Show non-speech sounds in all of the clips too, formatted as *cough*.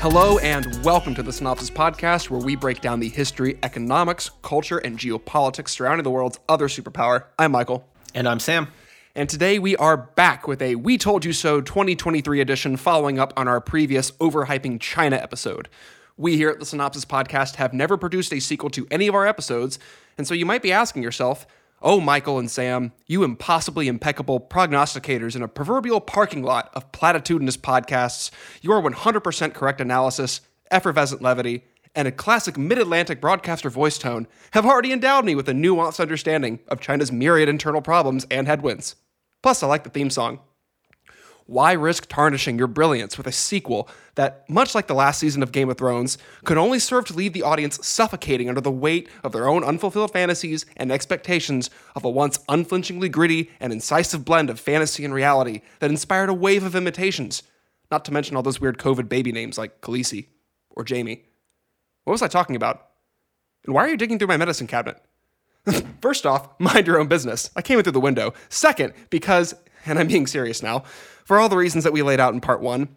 Hello and welcome to the Sinopsis Podcast, where we break down the history, economics, culture, and geopolitics surrounding the world's other superpower. I'm Michael. And I'm Sam. And today we are back with a We Told You So 2023 edition following up on our previous Overhyping China episode. We here at the Sinopsis Podcast have never produced a sequel to any of our episodes, and so you might be asking yourself, Oh, Michael and Sam, you impossibly impeccable prognosticators in a proverbial parking lot of platitudinous podcasts, your 100% correct analysis, effervescent levity, and a classic mid Atlantic broadcaster voice tone have already endowed me with a nuanced understanding of China's myriad internal problems and headwinds. Plus, I like the theme song. Why risk tarnishing your brilliance with a sequel that, much like the last season of Game of Thrones, could only serve to leave the audience suffocating under the weight of their own unfulfilled fantasies and expectations of a once unflinchingly gritty and incisive blend of fantasy and reality that inspired a wave of imitations? Not to mention all those weird COVID baby names like Khaleesi or Jamie. What was I talking about? And why are you digging through my medicine cabinet? *laughs* First off, mind your own business. I came in through the window. Second, because, and I'm being serious now, for all the reasons that we laid out in part one,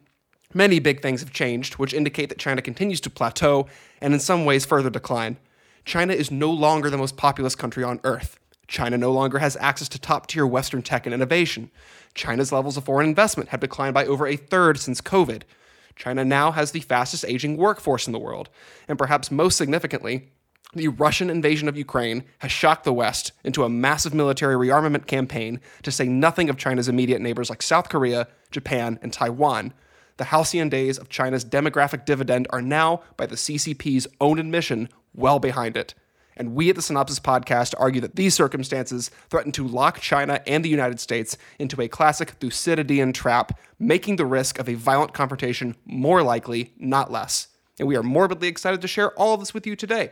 many big things have changed, which indicate that China continues to plateau and in some ways further decline. China is no longer the most populous country on earth. China no longer has access to top tier Western tech and innovation. China's levels of foreign investment have declined by over a third since COVID. China now has the fastest aging workforce in the world. And perhaps most significantly, the Russian invasion of Ukraine has shocked the West into a massive military rearmament campaign, to say nothing of China's immediate neighbors like South Korea, Japan, and Taiwan. The halcyon days of China's demographic dividend are now, by the CCP's own admission, well behind it. And we at the Sinopsis Podcast argue that these circumstances threaten to lock China and the United States into a classic Thucydidean trap, making the risk of a violent confrontation more likely, not less. And we are morbidly excited to share all of this with you today.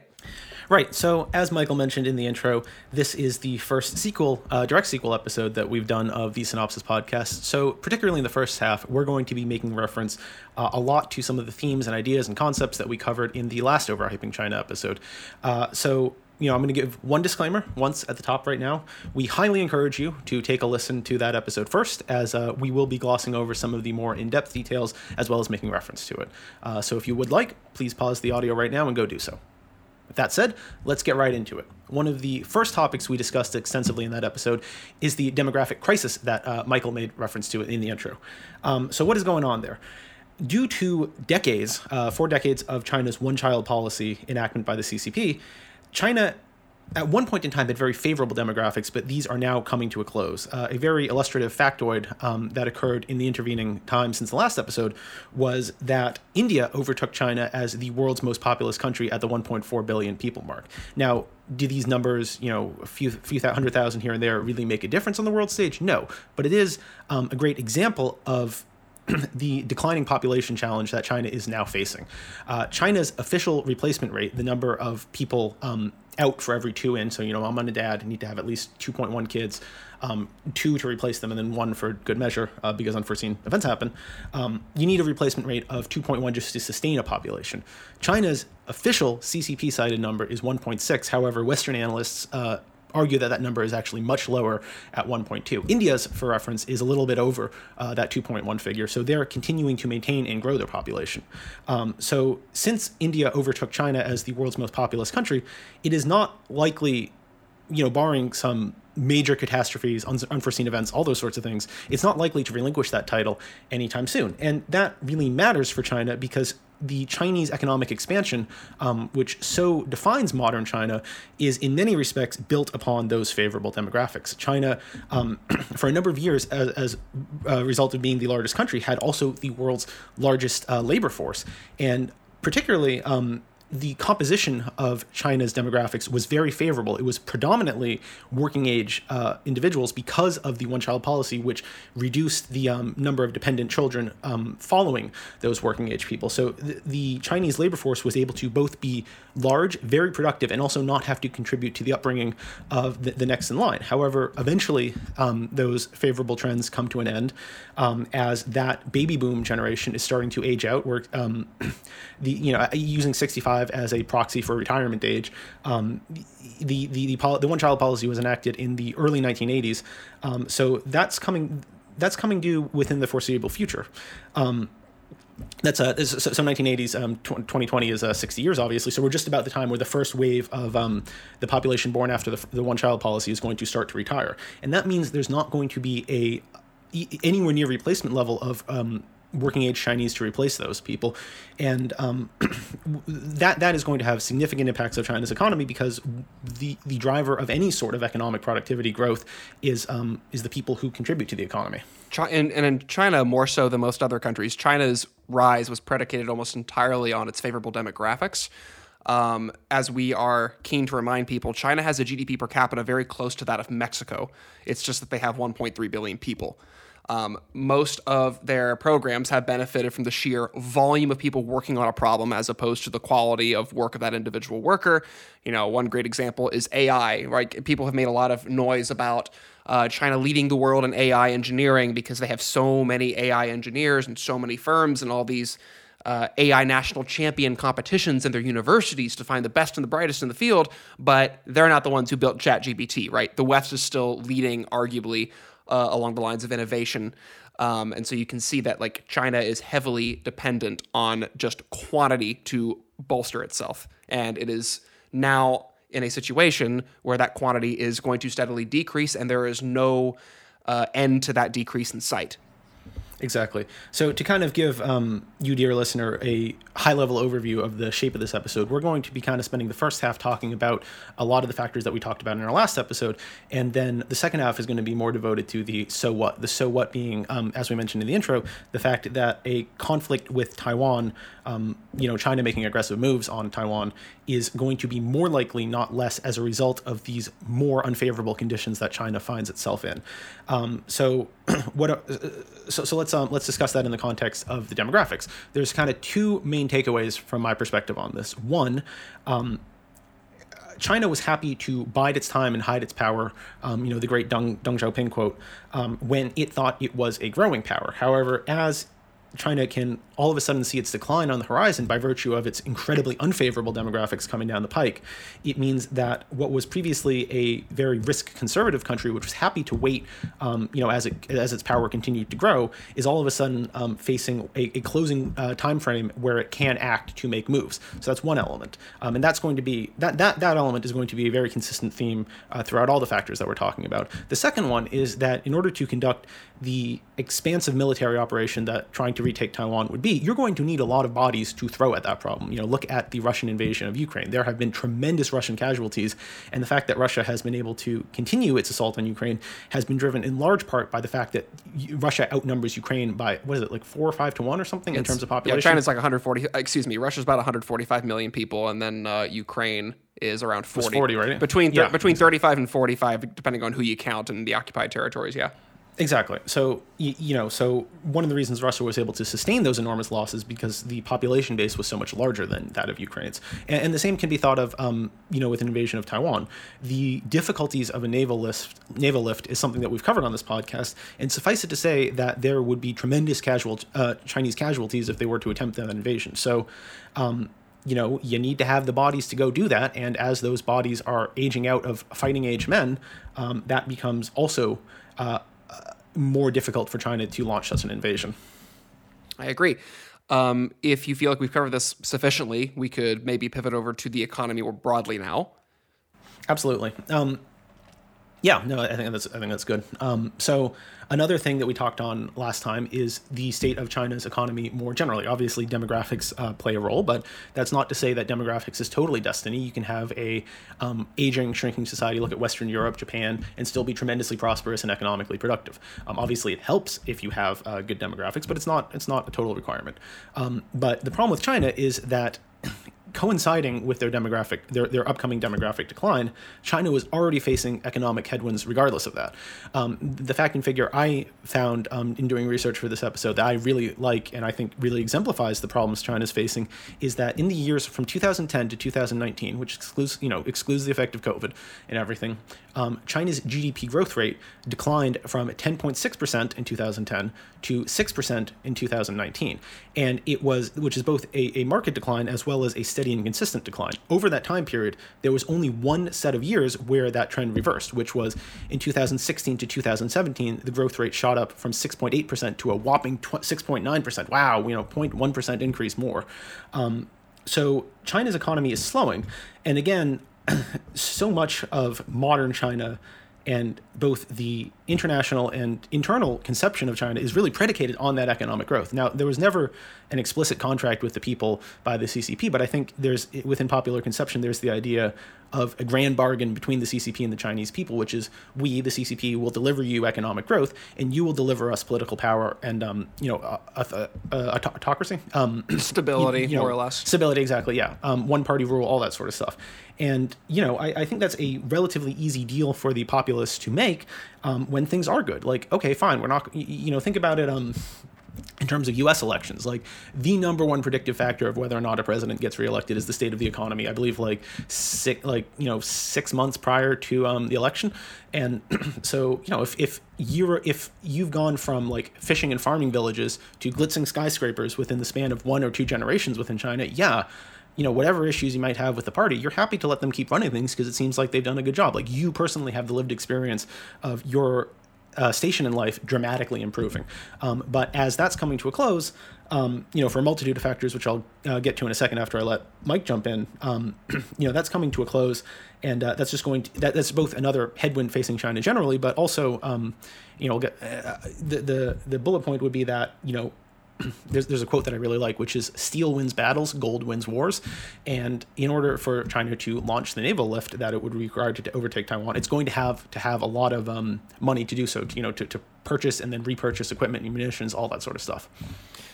Right. So, as Michael mentioned in the intro, this is the first sequel, uh, direct sequel episode that we've done of the Sinopsis podcast. So, particularly in the first half, we're going to be making reference uh, a lot to some of the themes and ideas and concepts that we covered in the last Overhyping China episode. Uh, so, you know, I'm going to give one disclaimer once at the top right now. We highly encourage you to take a listen to that episode first, as uh, we will be glossing over some of the more in depth details as well as making reference to it. Uh, so, if you would like, please pause the audio right now and go do so. With that said, let's get right into it. One of the first topics we discussed extensively in that episode is the demographic crisis that uh, Michael made reference to in the intro. Um, so, what is going on there? Due to decades, uh, four decades of China's one child policy enactment by the CCP, China at one point in time had very favorable demographics, but these are now coming to a close. Uh, a very illustrative factoid um, that occurred in the intervening time since the last episode was that India overtook China as the world's most populous country at the 1.4 billion people mark. Now, do these numbers, you know, a few, few hundred thousand here and there, really make a difference on the world stage? No, but it is um, a great example of *clears throat* the declining population challenge that China is now facing. Uh, China's official replacement rate, the number of people um, out for every two in, so you know, mom and dad need to have at least 2.1 kids, um, two to replace them, and then one for good measure uh, because unforeseen events happen. Um, you need a replacement rate of 2.1 just to sustain a population. China's official CCP cited number is 1.6. However, Western analysts uh, argue that that number is actually much lower at 1.2. India's, for reference, is a little bit over uh, that 2.1 figure, so they're continuing to maintain and grow their population. Um, so, since India overtook China as the world's most populous country, it is not likely, you know, barring some major catastrophes, un- unforeseen events, all those sorts of things, it's not likely to relinquish that title anytime soon. And that really matters for China because the Chinese economic expansion, um, which so defines modern China, is in many respects built upon those favorable demographics. China, um, *clears throat* for a number of years, as, as a result of being the largest country, had also the world's largest uh, labor force. And particularly, um, the composition of China's demographics was very favorable. It was predominantly working age uh, individuals because of the one child policy, which reduced the um, number of dependent children um, following those working age people. So th- the Chinese labor force was able to both be large, very productive, and also not have to contribute to the upbringing of the, the next in line. However, eventually um, those favorable trends come to an end um, as that baby boom generation is starting to age out. Where um, *clears throat* the you know using 65 as a proxy for retirement age, um, the the the, the one child policy was enacted in the early 1980s. Um, so that's coming that's coming due within the foreseeable future. Um, that's so, so 1980s um, 2020 is uh, 60 years obviously so we're just about the time where the first wave of um, the population born after the, the one child policy is going to start to retire and that means there's not going to be a anywhere near replacement level of um, working age Chinese to replace those people, and um, *clears throat* that that is going to have significant impacts of China's economy because the the driver of any sort of economic productivity growth is um, is the people who contribute to the economy. And, and in China, more so than most other countries, China's rise was predicated almost entirely on its favorable demographics. Um, as we are keen to remind people, China has a GDP per capita very close to that of Mexico. It's just that they have 1.3 billion people. Um, most of their programs have benefited from the sheer volume of people working on a problem as opposed to the quality of work of that individual worker. You know, one great example is AI, right? People have made a lot of noise about uh, China leading the world in AI engineering because they have so many AI engineers and so many firms and all these uh, AI national champion competitions in their universities to find the best and the brightest in the field, but they're not the ones who built ChatGPT, right? The West is still leading, arguably, uh, along the lines of innovation. Um, and so you can see that like China is heavily dependent on just quantity to bolster itself. And it is now in a situation where that quantity is going to steadily decrease and there is no uh, end to that decrease in sight. Exactly. So, to kind of give um, you, dear listener, a high level overview of the shape of this episode, we're going to be kind of spending the first half talking about a lot of the factors that we talked about in our last episode. And then the second half is going to be more devoted to the so what. The so what being, um, as we mentioned in the intro, the fact that a conflict with Taiwan, um, you know, China making aggressive moves on Taiwan, is going to be more likely, not less, as a result of these more unfavorable conditions that China finds itself in. Um, so, *clears throat* what? Uh, so, so let's um, let's discuss that in the context of the demographics. There's kind of two main takeaways from my perspective on this. One, um, China was happy to bide its time and hide its power. Um, you know, the great Deng, Deng Xiaoping quote, um, when it thought it was a growing power. However, as China can all of a sudden see its decline on the horizon by virtue of its incredibly unfavorable demographics coming down the pike, it means that what was previously a very risk conservative country, which was happy to wait, um, you know, as it as its power continued to grow, is all of a sudden um, facing a, a closing uh, time frame where it can act to make moves. So that's one element, um, and that's going to be that that that element is going to be a very consistent theme uh, throughout all the factors that we're talking about. The second one is that in order to conduct the expansive military operation that trying to retake Taiwan would be, you're going to need a lot of bodies to throw at that problem. You know, look at the Russian invasion of Ukraine. There have been tremendous Russian casualties, and the fact that Russia has been able to continue its assault on Ukraine has been driven in large part by the fact that Russia outnumbers Ukraine by what is it, like four or five to one or something it's, in terms of population? Yeah, China's like 140. Excuse me, Russia's about 145 million people, and then uh, Ukraine is around 40. 40 right? Between th- yeah. between 35 and 45, depending on who you count in the occupied territories. Yeah. Exactly. So you, you, know, so one of the reasons Russia was able to sustain those enormous losses because the population base was so much larger than that of Ukraine's, and, and the same can be thought of, um, you know, with an invasion of Taiwan. The difficulties of a naval lift, naval lift, is something that we've covered on this podcast, and suffice it to say that there would be tremendous casual uh, Chinese casualties if they were to attempt that invasion. So. Um, you know, you need to have the bodies to go do that. And as those bodies are aging out of fighting age men, um, that becomes also uh, more difficult for China to launch such an invasion. I agree. Um, if you feel like we've covered this sufficiently, we could maybe pivot over to the economy more broadly now. Absolutely. Um, yeah, no, I think that's I think that's good. Um, so another thing that we talked on last time is the state of China's economy more generally. Obviously, demographics uh, play a role, but that's not to say that demographics is totally destiny. You can have a um, aging, shrinking society. Look at Western Europe, Japan, and still be tremendously prosperous and economically productive. Um, obviously, it helps if you have uh, good demographics, but it's not it's not a total requirement. Um, but the problem with China is that coinciding with their demographic, their, their upcoming demographic decline, China was already facing economic headwinds regardless of that. Um, the fact and figure I found um, in doing research for this episode that I really like and I think really exemplifies the problems China is facing is that in the years from 2010 to 2019, which excludes you know excludes the effect of COVID and everything, um, China's GDP growth rate declined from 10.6% in 2010 to 6% in 2019. And it was, which is both a, a market decline as well as a steady and consistent decline. Over that time period, there was only one set of years where that trend reversed, which was in 2016 to 2017, the growth rate shot up from 6.8% to a whopping 6.9%. Wow, you know, 0.1% increase more. Um, so China's economy is slowing. And again, *clears throat* so much of modern China and both the international and internal conception of China is really predicated on that economic growth. Now, there was never an explicit contract with the people by the CCP, but I think there's within popular conception there's the idea of a grand bargain between the CCP and the Chinese people, which is we, the CCP, will deliver you economic growth, and you will deliver us political power and um, you know a, a, a, autocracy, um, *clears throat* stability, you, you know, more or less. Stability, exactly. Yeah, um, one party rule, all that sort of stuff. And you know, I, I, think that's a relatively easy deal for the populace to make um, when things are good. Like, okay, fine, we're not. You know, think about it. Um, in terms of U.S. elections, like the number one predictive factor of whether or not a president gets reelected is the state of the economy. I believe like six, like you know, six months prior to um, the election, and *clears throat* so you know, if if you're if you've gone from like fishing and farming villages to glitzing skyscrapers within the span of one or two generations within China, yeah, you know, whatever issues you might have with the party, you're happy to let them keep running things because it seems like they've done a good job. Like you personally have the lived experience of your uh, station in life dramatically improving. Um, but as that's coming to a close, um, you know, for a multitude of factors, which I'll uh, get to in a second after I let Mike jump in, um, *clears throat* you know, that's coming to a close, and uh, that's just going to that, that's both another headwind facing China generally, but also, um, you know, get, uh, the the the bullet point would be that you know *clears throat* there's, there's a quote that I really like, which is steel wins battles, gold wins wars. And in order for China to launch the naval lift that it would require to, to overtake Taiwan, it's going to have to have a lot of um, money to do so, you know, to, to purchase and then repurchase equipment and munitions, all that sort of stuff.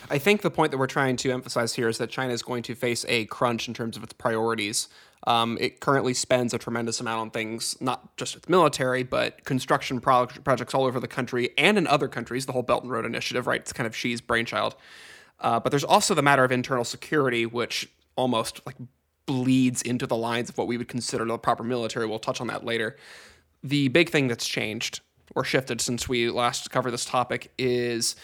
I think the point that we're trying to emphasize here is that China is going to face a crunch in terms of its priorities. Um, it currently spends a tremendous amount on things, not just its military, but construction pro- projects all over the country and in other countries. The whole Belt and Road Initiative, right? It's kind of Xi's brainchild. Uh, but there's also the matter of internal security, which almost like bleeds into the lines of what we would consider the proper military. We'll touch on that later. The big thing that's changed or shifted since we last covered this topic is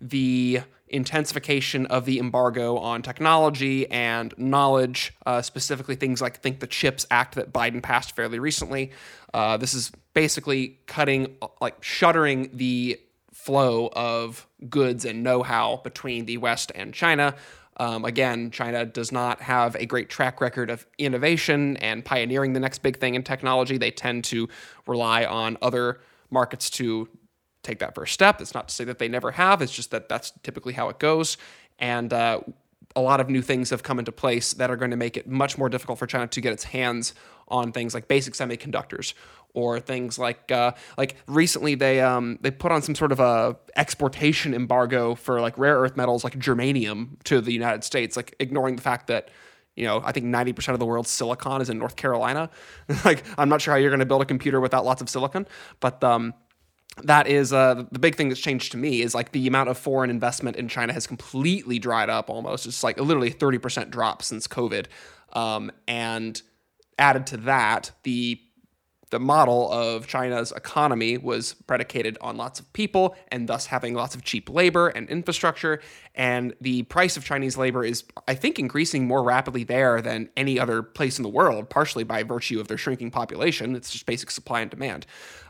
the intensification of the embargo on technology and knowledge, uh, specifically things like think the CHIPS Act that Biden passed fairly recently. Uh, this is basically cutting, like shuttering the flow of goods and know-how between the West and China. Um, again, China does not have a great track record of innovation and pioneering the next big thing in technology. They tend to rely on other markets to take that first step. It's not to say that they never have, it's just that that's typically how it goes. And uh, a lot of new things have come into place that are going to make it much more difficult for China to get its hands on things like basic semiconductors or things like uh, like recently they um, they put on some sort of a exportation embargo for like rare earth metals like germanium to the United States, like ignoring the fact that you know, I think 90% of the world's silicon is in North Carolina. *laughs* like, I'm not sure how you're going to build a computer without lots of silicon, but um, that is uh, the big thing that's changed to me is like the amount of foreign investment in China has completely dried up almost. It's like literally 30% drop since COVID. Um, and added to that, the the model of China's economy was predicated on lots of people and thus having lots of cheap labor and infrastructure. And the price of Chinese labor is, I think, increasing more rapidly there than any other place in the world, partially by virtue of their shrinking population. It's just basic supply and demand.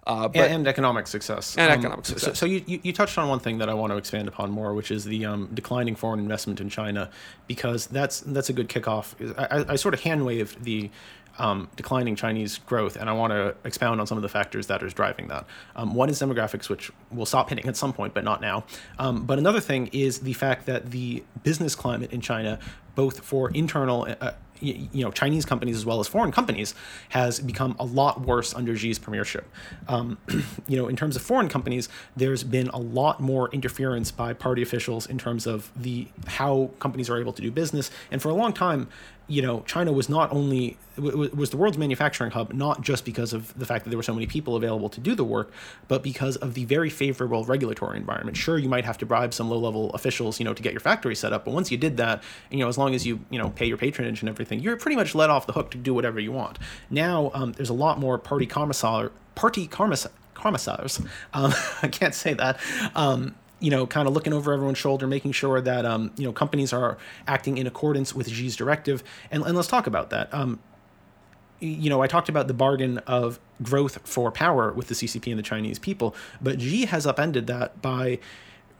Uh, but, and, and, economic success. And um, economic success. So, so you, you, touched on one thing that I want to expand upon more, which is the um, declining foreign investment in China, because that's that's a good kickoff. I, I sort of hand waved the um, declining Chinese growth, and I want to expound on some of the factors that is driving that. Um, one is demographics, which will stop hitting at some point, but not now. Um, but another thing is the fact that the business climate in China, both for internal uh, you know Chinese companies as well as foreign companies has become a lot worse under Xi's premiership. Um, *clears throat* you know, in terms of foreign companies, there's been a lot more interference by party officials in terms of the how companies are able to do business, and for a long time, you know, China was not only was the world's manufacturing hub not just because of the fact that there were so many people available to do the work, but because of the very favorable regulatory environment. Sure, you might have to bribe some low-level officials, you know, to get your factory set up, but once you did that, you know, as long as you you know pay your patronage and everything, you're pretty much let off the hook to do whatever you want. Now, um, there's a lot more party commissar party commissar commissars. Um, *laughs* I can't say that. Um, you know, kind of looking over everyone's shoulder, making sure that um, you know companies are acting in accordance with Xi's directive, and, and let's talk about that. Um, you know, I talked about the bargain of growth for power with the CCP and the Chinese people, but Xi has upended that by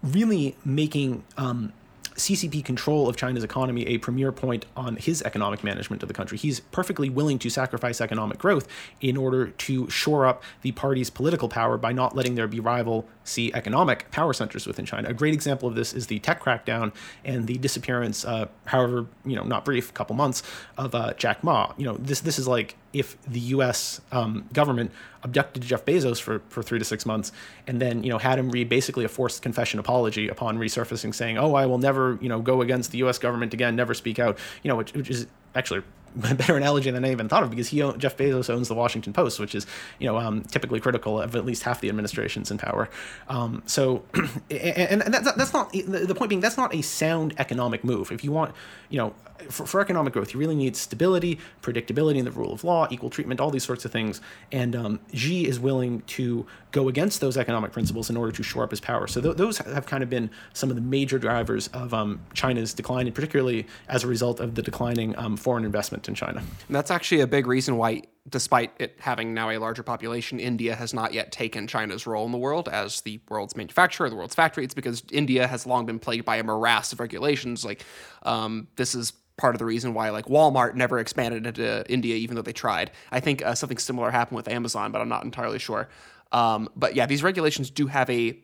really making um, CCP control of China's economy a premier point on his economic management of the country. He's perfectly willing to sacrifice economic growth in order to shore up the party's political power by not letting there be rival see economic power centers within China. A great example of this is the tech crackdown and the disappearance, uh, however, you know, not brief, couple months of uh, Jack Ma. You know, this this is like if the U.S. Um, government abducted Jeff Bezos for, for three to six months and then you know had him read basically a forced confession apology upon resurfacing, saying, "Oh, I will never you know go against the U.S. government again, never speak out," you know, which, which is actually *laughs* a better analogy than I even thought of because he Jeff Bezos owns the Washington Post, which is you know um, typically critical of at least half the administrations in power. Um, so, *clears throat* and, and that, that's not the point being that's not a sound economic move. If you want, you know, for, for economic growth, you really need stability, predictability in the rule of law, equal treatment, all these sorts of things. And um, Xi is willing to go against those economic principles in order to shore up his power. So th- those have kind of been some of the major drivers of um, China's decline, and particularly as a result of the declining um, foreign investment in China. And that's actually a big reason why, despite it having now a larger population, India has not yet taken China's role in the world as the world's manufacturer, the world's factory. It's because India has long been plagued by a morass of regulations. Like um, this is part of the reason why like Walmart never expanded into India, even though they tried. I think uh, something similar happened with Amazon, but I'm not entirely sure. Um, but yeah, these regulations do have a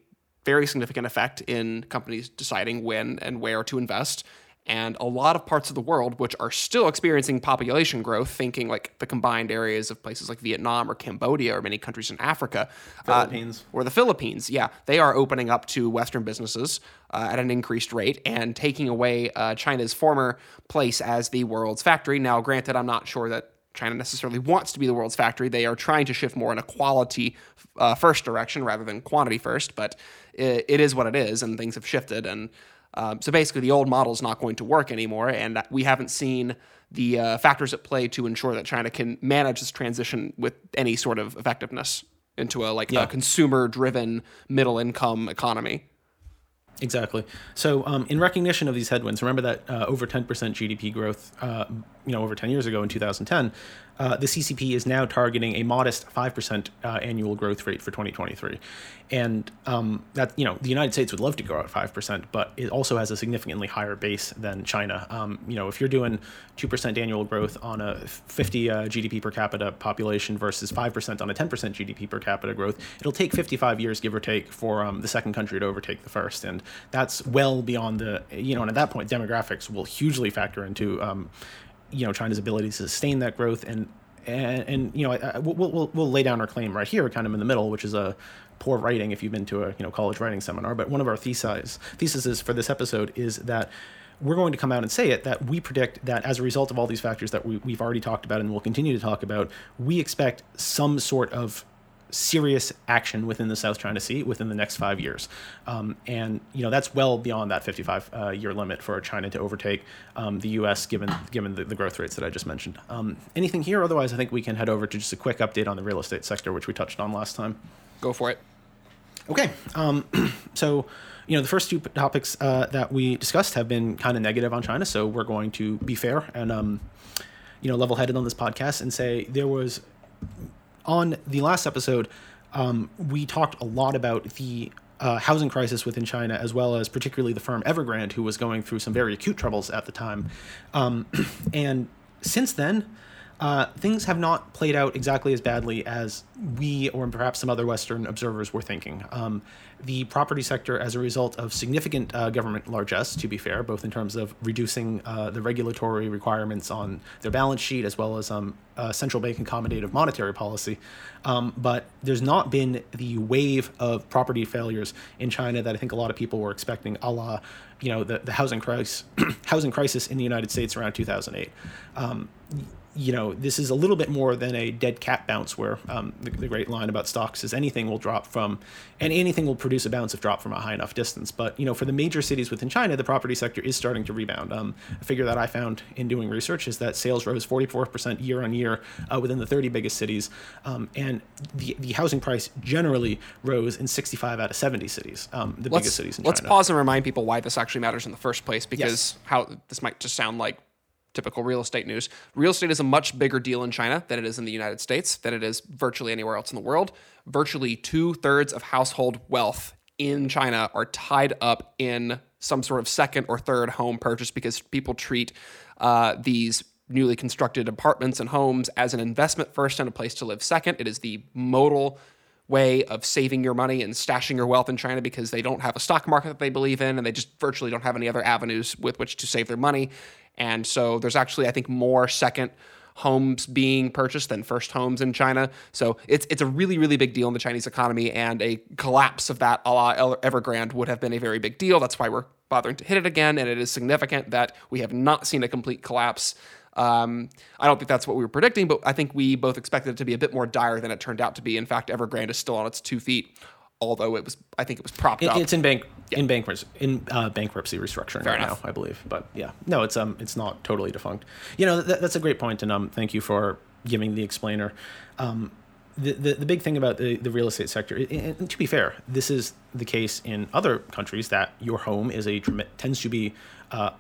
very significant effect in companies deciding when and where to invest. And a lot of parts of the world which are still experiencing population growth thinking like the combined areas of places like vietnam or cambodia or many countries in africa uh, philippines. uh, or the philippines yeah they are opening up to western businesses uh, at an increased rate and taking away uh, china's former place as the world's factory. Now granted i'm not sure that China necessarily wants to be the world's factory. They are trying to shift more in a quality uh, first direction rather than quantity first, but it, it is what it is, and things have shifted. And um, so basically, the old model is not going to work anymore, and we haven't seen the uh, factors at play to ensure that China can manage this transition with any sort of effectiveness into a like yeah. a consumer-driven middle-income economy. Exactly. So, um, in recognition of these headwinds, remember that uh, over 10% GDP growth, uh, you know, over 10 years ago in 2010, uh, the CCP is now targeting a modest 5% uh, annual growth rate for 2023. And um, that, you know, the United States would love to grow at 5%, but it also has a significantly higher base than China. Um, you know, if you're doing 2% annual growth on a 50 uh, GDP per capita population versus 5% on a 10% GDP per capita growth, it'll take 55 years, give or take, for um, the second country to overtake the first. And that's well beyond the, you know, and at that point, demographics will hugely factor into um, you know China's ability to sustain that growth and and, and you know I, I, we'll, we'll, we'll lay down our claim right here kind of in the middle which is a poor writing if you've been to a you know college writing seminar. But one of our theses theses for this episode is that we're going to come out and say it that we predict that as a result of all these factors that we, we've already talked about and will continue to talk about we expect some sort of serious action within the South China Sea within the next five years. Um, and you know that's well beyond that 55 uh, year limit for China to overtake um, the U.S. given given the, the, growth rates that I just mentioned. Um, anything here? Otherwise, I think we can head over to just a quick update on the real estate sector, which we touched on last time. Go for it. Okay. Um, *clears throat* so you know the first two topics uh, that we discussed have been kind of negative on China, so we're going to be fair and um, you know level-headed on this podcast and say there was on the last episode, um, we talked a lot about the uh, housing crisis within China, as well as particularly the firm Evergrande, who was going through some very acute troubles at the time. Um, *clears throat* and since then, uh, things have not played out exactly as badly as we or perhaps some other Western observers were thinking. Um, the property sector, as a result of significant uh, government largesse, to be fair, both in terms of reducing uh, the regulatory requirements on their balance sheet as well as um, uh, central bank accommodative monetary policy. Um, but there's not been the wave of property failures in China that I think a lot of people were expecting, a la, you know, the, the housing crisis, *clears throat* housing crisis in the United States around 2008. You know, this is a little bit more than a dead cat bounce, where um, the, the, great line about stocks is anything will drop from, and anything will produce a bounce if dropped from a high enough distance. But you know, for the major cities within China, the property sector is starting to rebound. Um, a figure that I found in doing research is that sales rose 44% year on year uh, within the 30 biggest cities, um, and the the housing price generally rose in 65 out of 70 cities, um, the let's, biggest cities in let's China. Let's pause and remind people why this actually matters in the first place, because yes. how this might just sound like typical real estate news. Real estate is a much bigger deal in China than it is in the United States, than it is virtually anywhere else in the world. Virtually two thirds of household wealth in China are tied up in some sort of second or third home purchase because people treat uh, these newly constructed apartments and homes as an investment first and a place to live second. It is the modal way of saving your money and stashing your wealth in China because they don't have a stock market that they believe in and they just virtually don't have any other avenues with which to save their money. And so there's actually, I think, more second homes being purchased than first homes in China. So it's it's a really really big deal in the Chinese economy, and a collapse of that a la Evergrande would have been a very big deal. That's why we're bothering to hit it again, and it is significant that we have not seen a complete collapse. Um, I don't think that's what we were predicting, but I think we both expected it to be a bit more dire than it turned out to be. In fact, Evergrande is still on its two feet although it was I think it was propped it, up. It's in bank yeah. in bankruptcy in uh, bankruptcy restructuring Fair right enough. now, I believe. But yeah, no, it's um it's not totally defunct. You know that, that's a great point, and um thank you for giving the explainer. Um, the, the, the big thing about the, the real estate sector, and to be fair, this is the case in other countries that your home is a tends to be uh,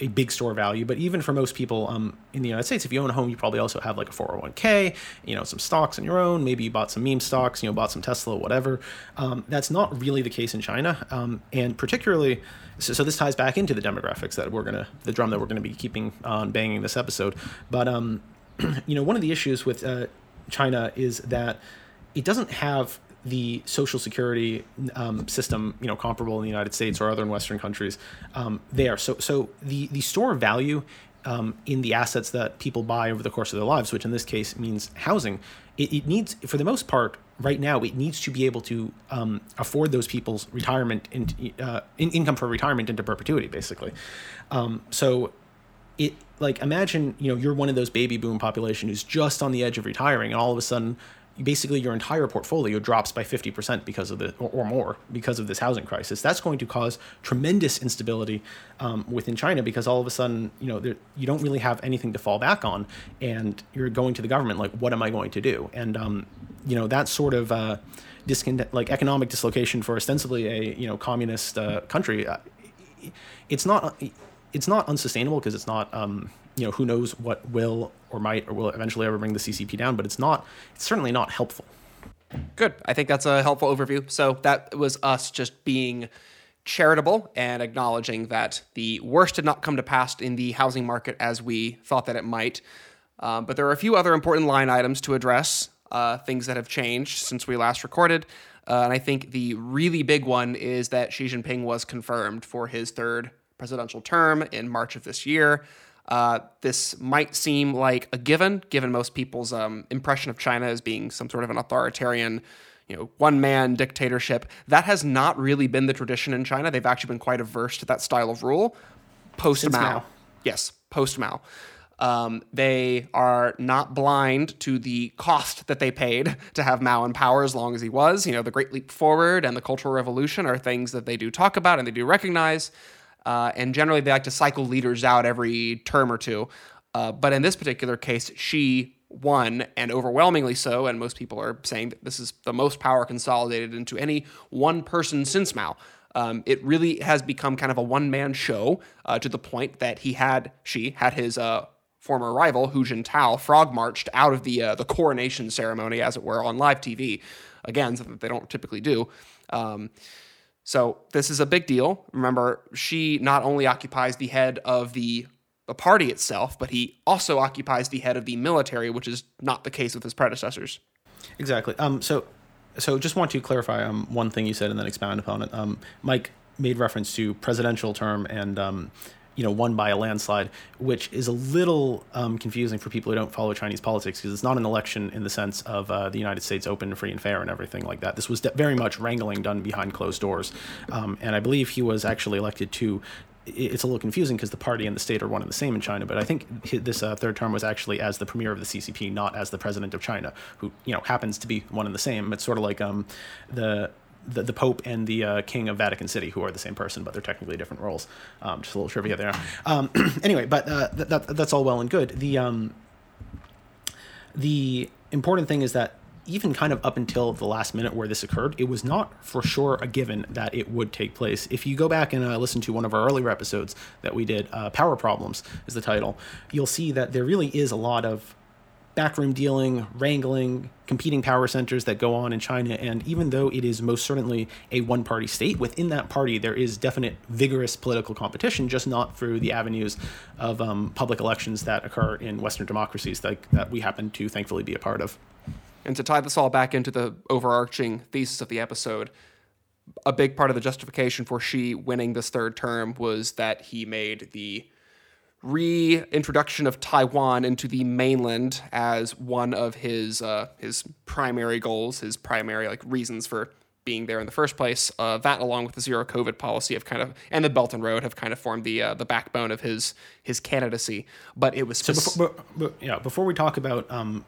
a big store value. But even for most people um, in the United States, if you own a home, you probably also have like a 401k, you know, some stocks on your own. Maybe you bought some meme stocks, you know, bought some Tesla, whatever. Um, that's not really the case in China. Um, and particularly, so, so, this ties back into the demographics that we're to, the drum that we're to be keeping on banging this episode. But, um, *clears throat* you know, one of the issues with uh, China is that it doesn't have the social security um, system, you know, comparable in the United States or other in Western countries, um, there. So, so the the store of value um, in the assets that people buy over the course of their lives, which in this case means housing, it, it needs, for the most part, right now, it needs to be able to um, afford those people's retirement uh, in, income for retirement into perpetuity, basically. Um, so, it like imagine you know you're one of those baby boom population who's just on the edge of retiring, and all of a sudden basically your entire portfolio drops by 50% because of the or, or, more because of this housing crisis. That's going to cause tremendous instability um, within china because all of a sudden you know there, you don't really have anything to fall back on and you're going to the government like what am i going to do? And um, you know that sort of uh, discon- like economic dislocation for ostensibly a you know communist uh, country uh, it's not it's not unsustainable because it's not um, you know, who knows what will or might or will eventually ever bring the CCP down, but it's not, it's certainly not helpful. Good. I think that's a helpful overview. So that was us just being charitable and acknowledging that the worst did not come to pass in the housing market as we thought that it might. Um, but there are a few other important line items to address, uh, things that have changed since we last recorded. Uh, and I think the really big one is that Xi Jinping was confirmed for his third presidential term in March of this year. Uh, this might seem like a given, given most people's um, impression of China as being some sort of an authoritarian, you know, one man dictatorship. That has not really been the tradition in China. They've actually been quite averse to that style of rule. Post Mao. Yes, post Mao. Um, they are not blind to the cost that they paid *laughs* to have Mao in power as long as he was. You know, the Great Leap Forward and the Cultural Revolution are things that they do talk about and they do recognize. Uh, and generally, they like to cycle leaders out every term or two. Uh, but in this particular case, Xi won, and overwhelmingly so. And most people are saying that this is the most power consolidated into any one person since Mao. Um, it really has become kind of a one man show uh, to the point that he had, Xi had his uh, former rival, Hu Jintao, frog marched out of the, uh, the coronation ceremony, as it were, on live TV. Again, something that they don't typically do. Um, so this is a big deal. Remember, Xi not only occupies the head of the the party itself, but he also occupies the head of the military, which is not the case with his predecessors. Exactly. Um, so, so just want to clarify um, one thing you said and then expound upon it. Um, Mike made reference to presidential term and um, you know won by a landslide, which is a little um, confusing for people who don't follow Chinese politics because it's not an election in the sense of uh, the United States open, free and fair, and everything like that. This was very much wrangling done behind closed doors, um, and I believe he was actually elected to. It's a little confusing because the party and the state are one and the same in China, but I think this uh, third term was actually as the premier of the CCP, not as the president of China, who you know happens to be one and the same. It's sort of like um, the the, the Pope and the uh, King of Vatican City, who are the same person, but they're technically different roles. Um, just a little trivia there. Um, *clears throat* anyway, but uh, that, that, that's all well and good. The um, the important thing is that even kind of up until the last minute where this occurred, it was not for sure a given that it would take place. If you go back and uh, listen to one of our earlier episodes that we did, uh, Power Problems is the title, you'll see that there really is a lot of backroom dealing, wrangling, competing power centers that go on in China. And even though it is most certainly a one party state, within that party, there is definite vigorous political competition, just not through the avenues of um, public elections that occur in Western democracies that, that we happen to thankfully be a part of. And to tie this all back into the overarching thesis of the episode, a big part of the justification for Xi winning this third term was that he made the reintroduction of Taiwan into the mainland as one of his uh, his primary goals, his primary like reasons for being there in the first place. Uh, that, along with the zero COVID policy, have kind of and the Belt and Road have kind of formed the uh, the backbone of his his candidacy. But it was so before, but, but, yeah. Before we talk about um,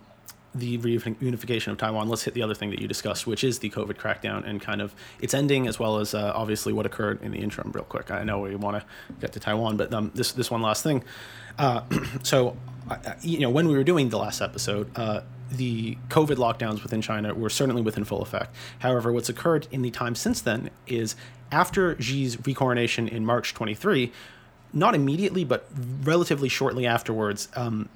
the reunification of Taiwan, let's hit the other thing that you discussed, which is the COVID crackdown and kind of its ending, as well as uh, obviously what occurred in the interim. Real quick, I know we want to get to Taiwan, but um, this this one last thing. Uh, *clears throat* so, you know, when we were doing the last episode, uh, the COVID lockdowns within China were certainly within full effect. However, what's occurred in the time since then is after Xi's recoronation in March 23, not immediately, but relatively shortly afterwards. Um,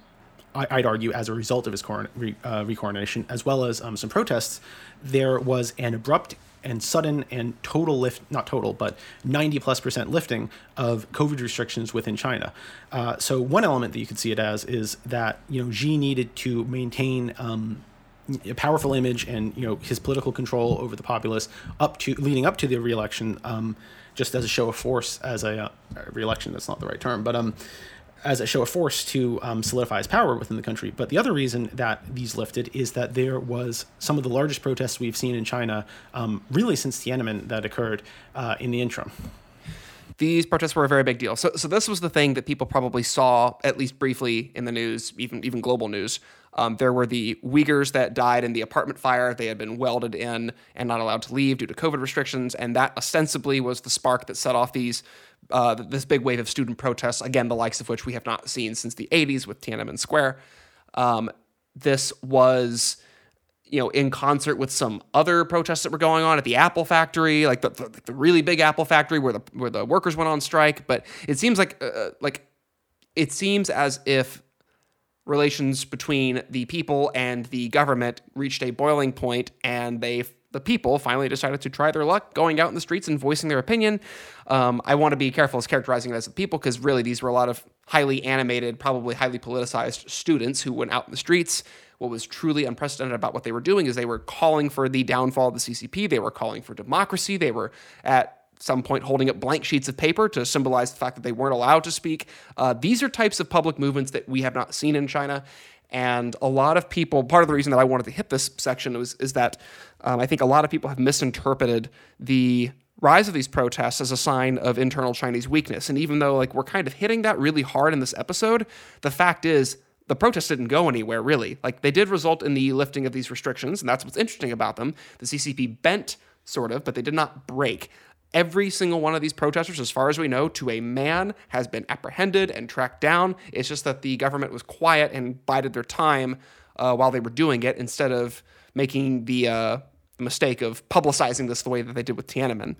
I'd argue, as a result of his uh, recoronation, as well as um, some protests, there was an abrupt and sudden and total lift, not total, but 90 plus percent lifting of COVID restrictions within China. Uh, so one element that you could see it as is that, you know, Xi needed to maintain um, a powerful image and, you know, his political control over the populace up to, leading up to the reelection, um, just as a show of force, as a, uh, reelection, that's not the right term, but, um, as a show of force to um, solidify his power within the country. But the other reason that these lifted is that there was some of the largest protests we've seen in China, um, really since Tiananmen, that occurred uh, in the interim. These protests were a very big deal. So, so this was the thing that people probably saw at least briefly in the news, even even global news. Um, there were the Uyghurs that died in the apartment fire. They had been welded in and not allowed to leave due to COVID restrictions, and that ostensibly was the spark that set off these uh, this big wave of student protests, again, the likes of which we have not seen since the 80s with Tiananmen Square. Um, this was, you know, in concert with some other protests that were going on at the Apple factory, like the, the, the really big Apple factory where the where the workers went on strike. But it seems like uh, uh like it seems as if relations between the people and the government reached a boiling point, and they the people finally decided to try their luck going out in the streets and voicing their opinion. Um, I want to be careful as characterizing it as the people because really these were a lot of highly animated, probably highly politicized students who went out in the streets. What was truly unprecedented about what they were doing is they were calling for the downfall of the CCP. They were calling for democracy. They were at some point holding up blank sheets of paper to symbolize the fact that they weren't allowed to speak. Uh, these are types of public movements that we have not seen in China. And a lot of people, part of the reason that I wanted to hit this section was is that um, I think a lot of people have misinterpreted the rise of these protests as a sign of internal Chinese weakness. And even though like we're kind of hitting that really hard in this episode, the fact is the protests didn't go anywhere really. Like they did result in the lifting of these restrictions, and that's what's interesting about them. The CCP bent sort of, but they did not break. Every single one of these protesters, as far as we know, to a man, has been apprehended and tracked down. It's just that the government was quiet and bided their time uh, while they were doing it instead of making the uh, mistake of publicizing this the way that they did with Tiananmen.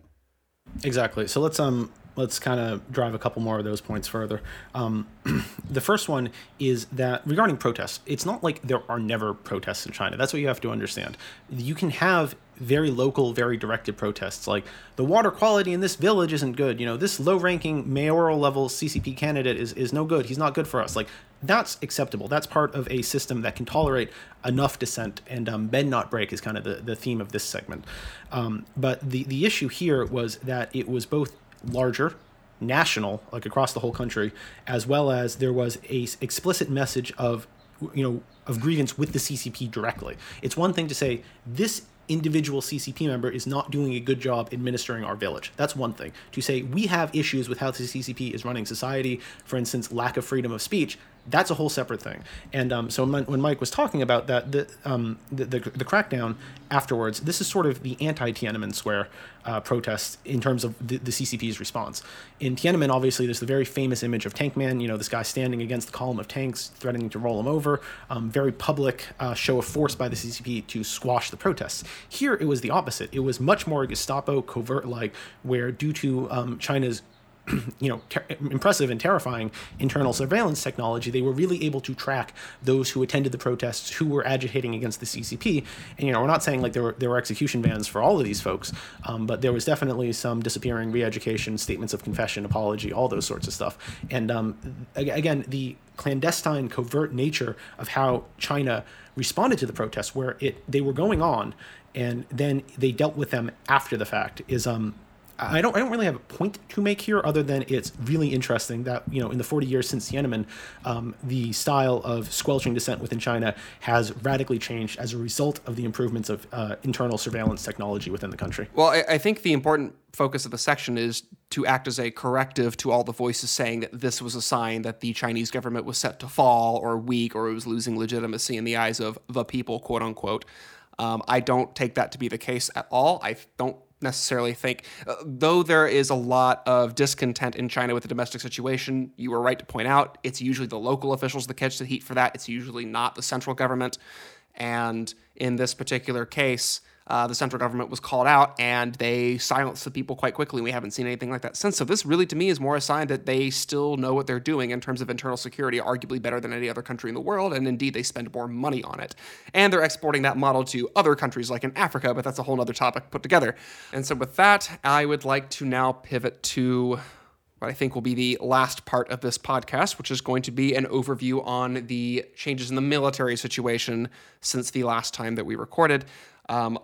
Exactly. So let's um let's kind of drive a couple more of those points further. Um, *clears throat* the first one is that regarding protests, it's not like there are never protests in China. That's what you have to understand. You can have very local, very directed protests like the water quality in this village isn't good. You know, this low ranking mayoral level CCP candidate is, is no good. He's not good for us. Like, that's acceptable. That's part of a system that can tolerate enough dissent, and um, bend not break is kind of the, the theme of this segment. Um, but the, the issue here was that it was both larger national like across the whole country as well as there was a explicit message of you know of grievance with the ccp directly. It's one thing to say this individual ccp member is not doing a good job administering our village. That's one thing. To say we have issues with how the ccp is running society for instance lack of freedom of speech that's a whole separate thing. And um, so when Mike was talking about that, the, um, the, the, the, crackdown afterwards, this is sort of the anti Tiananmen Square uh, protests in terms of the, the, CCP's response. In Tiananmen, obviously, there's the very famous image of Tank Man, you know, this guy standing against the column of tanks, threatening to roll them over. Um, very public uh, show of force by the CCP to squash the protests. Here, it was the opposite. It was much more Gestapo covert like, where due to um, China's *clears throat* you know, ter- impressive and terrifying internal surveillance technology, they were really able to track those who attended the protests who were agitating against the CCP. And you know, we're not saying like there were there were execution bans for all of these folks, um, but there was definitely some disappearing, re-education, statements of confession, apology, all those sorts of stuff. And um, again, the clandestine, covert nature of how China responded to the protests, where it they were going on, and then they dealt with them after the fact, is um I don't I don't really have a point to make here other than it's really interesting that you know in the 40 years since Tiananmen, um, the style of squelching dissent within China has radically changed as a result of the improvements of uh, internal surveillance technology within the country. Well, I, I think the important focus of the section is to act as a corrective to all the voices saying that this was a sign that the Chinese government was set to fall or weak or it was losing legitimacy in the eyes of the people, quote unquote. Um, I don't take that to be the case at all. I don't necessarily think, uh, though there is a lot of discontent in China with the domestic situation, you were right to point out it's usually the local officials that catch the heat for that. It's usually not the central government. And in this particular case, uh, the central government was called out and they silenced the people quite quickly. We haven't seen anything like that since. So this really, to me, is more a sign that they still know what they're doing in terms of internal security, arguably better than any other country in the world. And indeed, they spend more money on it. And they're exporting that model to other countries like in Africa, but that's a whole other topic put together. And so with that, I would like to now pivot to what I think will be the last part of this podcast, which is going to be an overview on the changes in the military situation since the last time that we recorded. Um,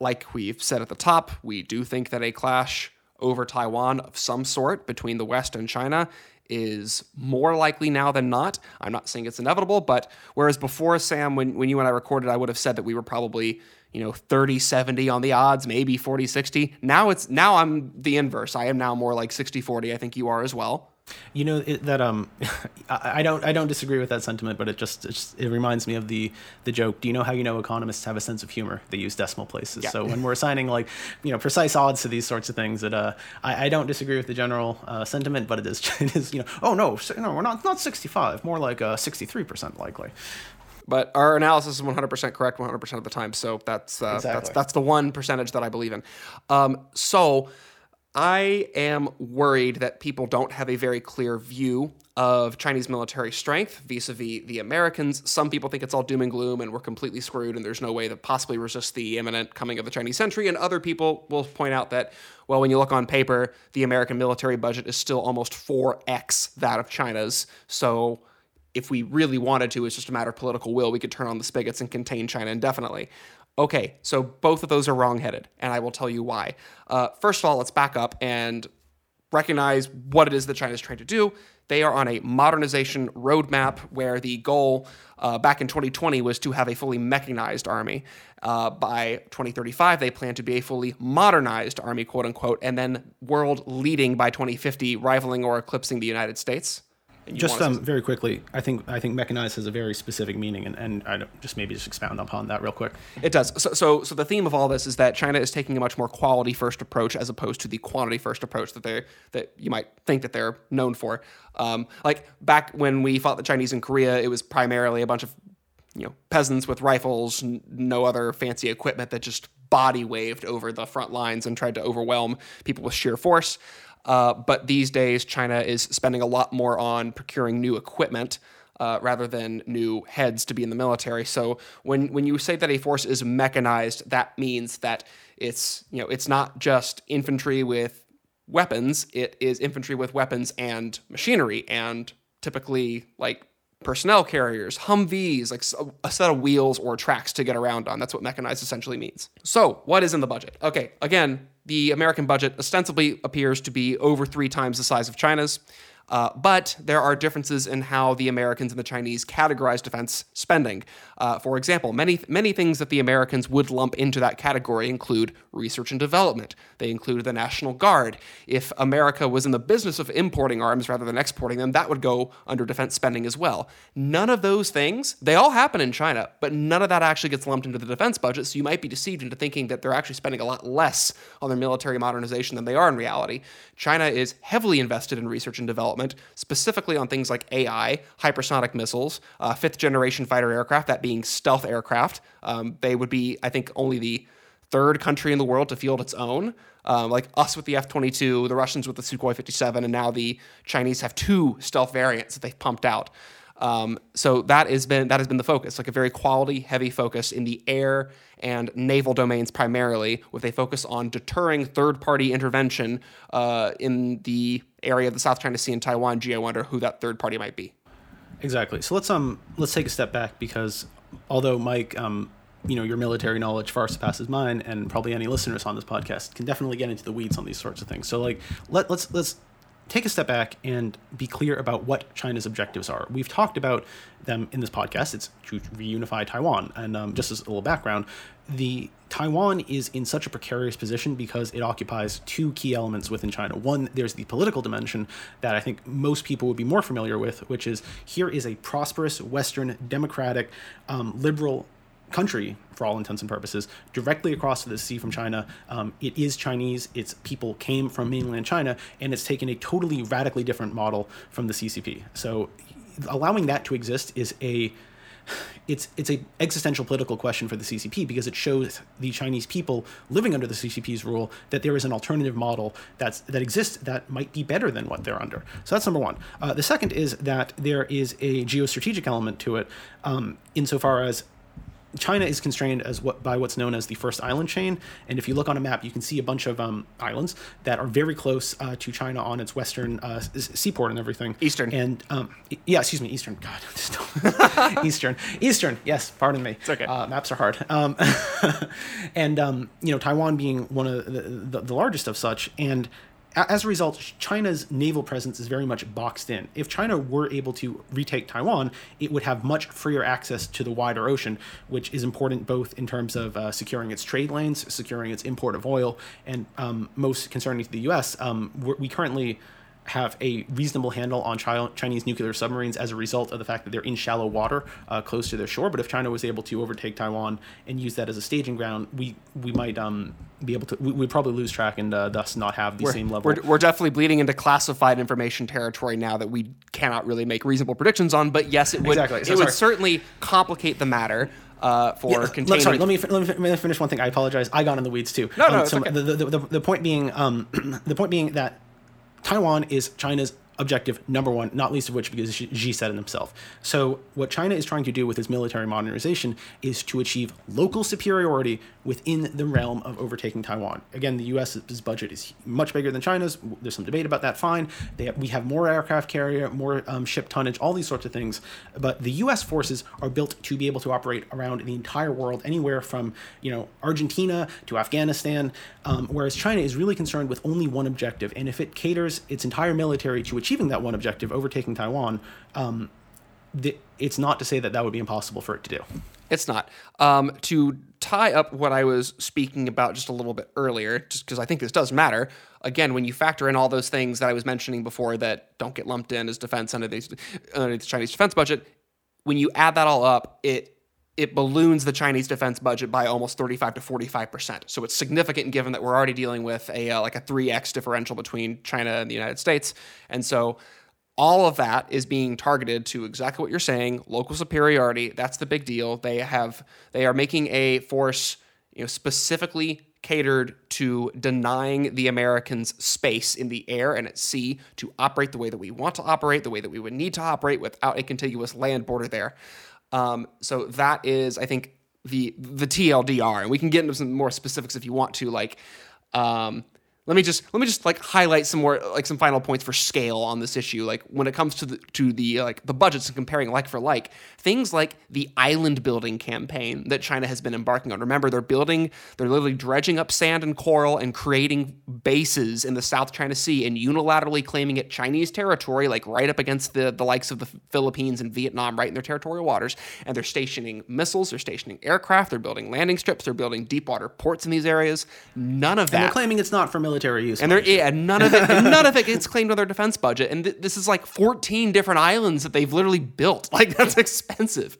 like we've said at the top, we do think that a clash over Taiwan of some sort between the West and China is more likely now than not. I'm not saying it's inevitable, but whereas before, Sam, when, when you and I recorded, I would have said that we were probably, you know, 30 70 on the odds, maybe 40 60. Now it's now I'm the inverse. I am now more like 60 40. I think you are as well. You know it, that um, *laughs* I, I, don't I don't disagree with that sentiment, but it just, it just, it reminds me of the the joke. Do you know how you know economists have a sense of humor? They use decimal places. Yeah. So when *laughs* we're assigning like you know precise odds to these sorts of things, that uh, I, I don't disagree with the general uh, sentiment, but it is *laughs* it is you know oh no no we're not not sixty five, more like uh, sixty three percent likely. But our analysis is 100% correct 100% of the time. So that's uh, exactly. that's that's the one percentage that I believe in. Um, so I am worried that people don't have a very clear view of Chinese military strength vis a vis the Americans. Some people think it's all doom and gloom and we're completely screwed and there's no way to possibly resist the imminent coming of the Chinese century. And other people will point out that, well, when you look on paper, the American military budget is still almost 4x that of China's. So if we really wanted to, it's just a matter of political will, we could turn on the spigots and contain China indefinitely. Okay, so both of those are wrongheaded, and I will tell you why. Uh, first of all, let's back up and recognize what it is that China is trying to do. They are on a modernization roadmap where the goal uh, back in 2020 was to have a fully mechanized army. Uh, by 2035, they plan to be a fully modernized army, quote unquote, and then world leading by 2050, rivaling or eclipsing the United States just um, very quickly, I think I think mechanized has a very specific meaning, and, and I just maybe just expound upon that real quick. It does. So, so so the theme of all this is that China is taking a much more quality first approach as opposed to the quantity first approach that they that you might think that they're known for. Um, like back when we fought the Chinese in Korea, it was primarily a bunch of you know peasants with rifles, n- no other fancy equipment that just body waved over the front lines and tried to overwhelm people with sheer force. Uh, but these days, China is spending a lot more on procuring new equipment. Uh, rather than new heads to be in the military. So when when you say that a force is mechanized, that means that it's you know it's not just infantry with weapons. It is infantry with weapons and machinery, and typically like personnel carriers, Humvees, like a set of wheels or tracks to get around on. That's what mechanized essentially means. So, what is in the budget? Okay, again, the American budget ostensibly appears to be over three times the size of China's. Uh, but there are differences in how the Americans and the Chinese categorize defense spending. Uh, for example, many many things that the Americans would lump into that category include research and development. They include the National Guard. If America was in the business of importing arms rather than exporting them, that would go under defense spending as well. None of those things, they all happen in China, but none of that actually gets lumped into the defense budget. So you might be deceived into thinking that they're actually spending a lot less on their military modernization than they are in reality. China is heavily invested in research and development development, specifically on things like AI, hypersonic missiles, uh, fifth generation fighter aircraft, that being stealth aircraft. Um, they would be, I think, only the third country in the world to field its own. Um, like us with the F 22, the Russians with the Sukhoi 57, and now the Chinese have two stealth variants that they've pumped out. Um, so that has been that has been the focus, like a very quality heavy focus in the air and naval domains primarily, with a focus on deterring third party intervention uh, in the area of the South China Sea and Taiwan. Gee, I wonder who that third party might be. Exactly. So let's um let's take a step back because although Mike um you know your military knowledge far surpasses mine and probably any listeners on this podcast can definitely get into the weeds on these sorts of things. So like let let's let's take a step back and be clear about what China's objectives are. We've talked about them in this podcast. It's to reunify Taiwan. And um, just as a little background, the Taiwan is in such a precarious position because it occupies two key elements within China. One, there's the political dimension that I think most people would be more familiar with, which is here is a prosperous Western, democratic, um, liberal country for all intents and purposes directly across the sea from china um, it is chinese its people came from mainland china and it's taken a totally radically different model from the ccp so allowing that to exist is a it's it's a existential political question for the CCP because it shows the Chinese people living under the CCP's rule that there is an alternative model that's that exists that might be better than what they're under. So that's number one. Uh, the second is that there is a geostrategic element to it, um, insofar as China is constrained as what by what's known as the first island chain, and if you look on a map, you can see a bunch of um, islands that are very close uh, to China on its western uh, seaport and everything. Eastern. And um, yeah, excuse me, eastern. God, *laughs* *laughs* eastern, eastern. Yes, pardon me. It's okay. Uh, maps are hard. Um, *laughs* and um, you know, Taiwan being one of the, the, the largest of such, and as a result, China's naval presence is very much boxed in. If China were able to retake Taiwan, it would have much freer access to the wider ocean, which is important both in terms of uh, securing its trade lanes, securing its import of oil, and um, most concerning to the U.S., um, we currently have a reasonable handle on Chinese nuclear submarines as a result of the fact that they're in shallow water uh, close to their shore. But if China was able to overtake Taiwan and use that as a staging ground, we we might um, be able to we, would probably lose track and uh, thus not have the we're, same level. We're, we're definitely bleeding into classified information territory now that we cannot really make reasonable predictions on. But yes, it would exactly. so it sorry. would certainly complicate the matter. Uh, for yeah, containing. Sorry, let me, let me finish one thing. I apologize. I got in the weeds too. No, no, um, so okay. the, the, the, the point being, um, *clears throat* the point being that Taiwan is China's objective number one, not least of which because Xi said it himself. So, what China is trying to do with its military modernization is to achieve local superiority within the realm of overtaking Taiwan. Again, the U.S.'s budget is much bigger than China's. There's some debate about that. Fine, have, we have more aircraft carrier, more um, ship tonnage, all these sorts of things. But the U.S. forces are built to be able to operate around the entire world, anywhere from you know Argentina to Afghanistan. Um, whereas China is really concerned with only one objective, and if it caters its entire military to achieving that one objective, overtaking Taiwan, um, the, it's not to say that that would be impossible for it to do. It's not. Um, to tie up what I was speaking about just a little bit earlier, just because I think this does matter. Again, when you factor in all those things that I was mentioning before that don't get lumped in as defense under under the Chinese defense budget, when you add that all up, it it balloons the Chinese defense budget by almost 35 to 45 percent. So it's significant given that we're already dealing with a uh, like a 3x differential between China and the United States, and so all of that is being targeted to exactly what you're saying local superiority that's the big deal they have they are making a force you know specifically catered to denying the Americans space in the air and at sea to operate the way that we want to operate, the way that we would need to operate without a contiguous land border there. Um, so that is, I think, the the TLDR, and we can get into some more specifics if you want to, like. Um, let me just let me just like highlight some more like some final points for scale on this issue. Like when it comes to the to the like the budgets and comparing like for like things like the island building campaign that China has been embarking on. Remember they're building they're literally dredging up sand and coral and creating bases in the South China Sea and unilaterally claiming it Chinese territory like right up against the the likes of the Philippines and Vietnam right in their territorial waters. And they're stationing missiles they're stationing aircraft they're building landing strips they're building deep water ports in these areas. None of that And they're claiming it's not for military use. and they're yeah, none of it *laughs* none of it gets claimed on their defense budget. And th- this is like 14 different islands that they've literally built. *laughs* Like that's expensive.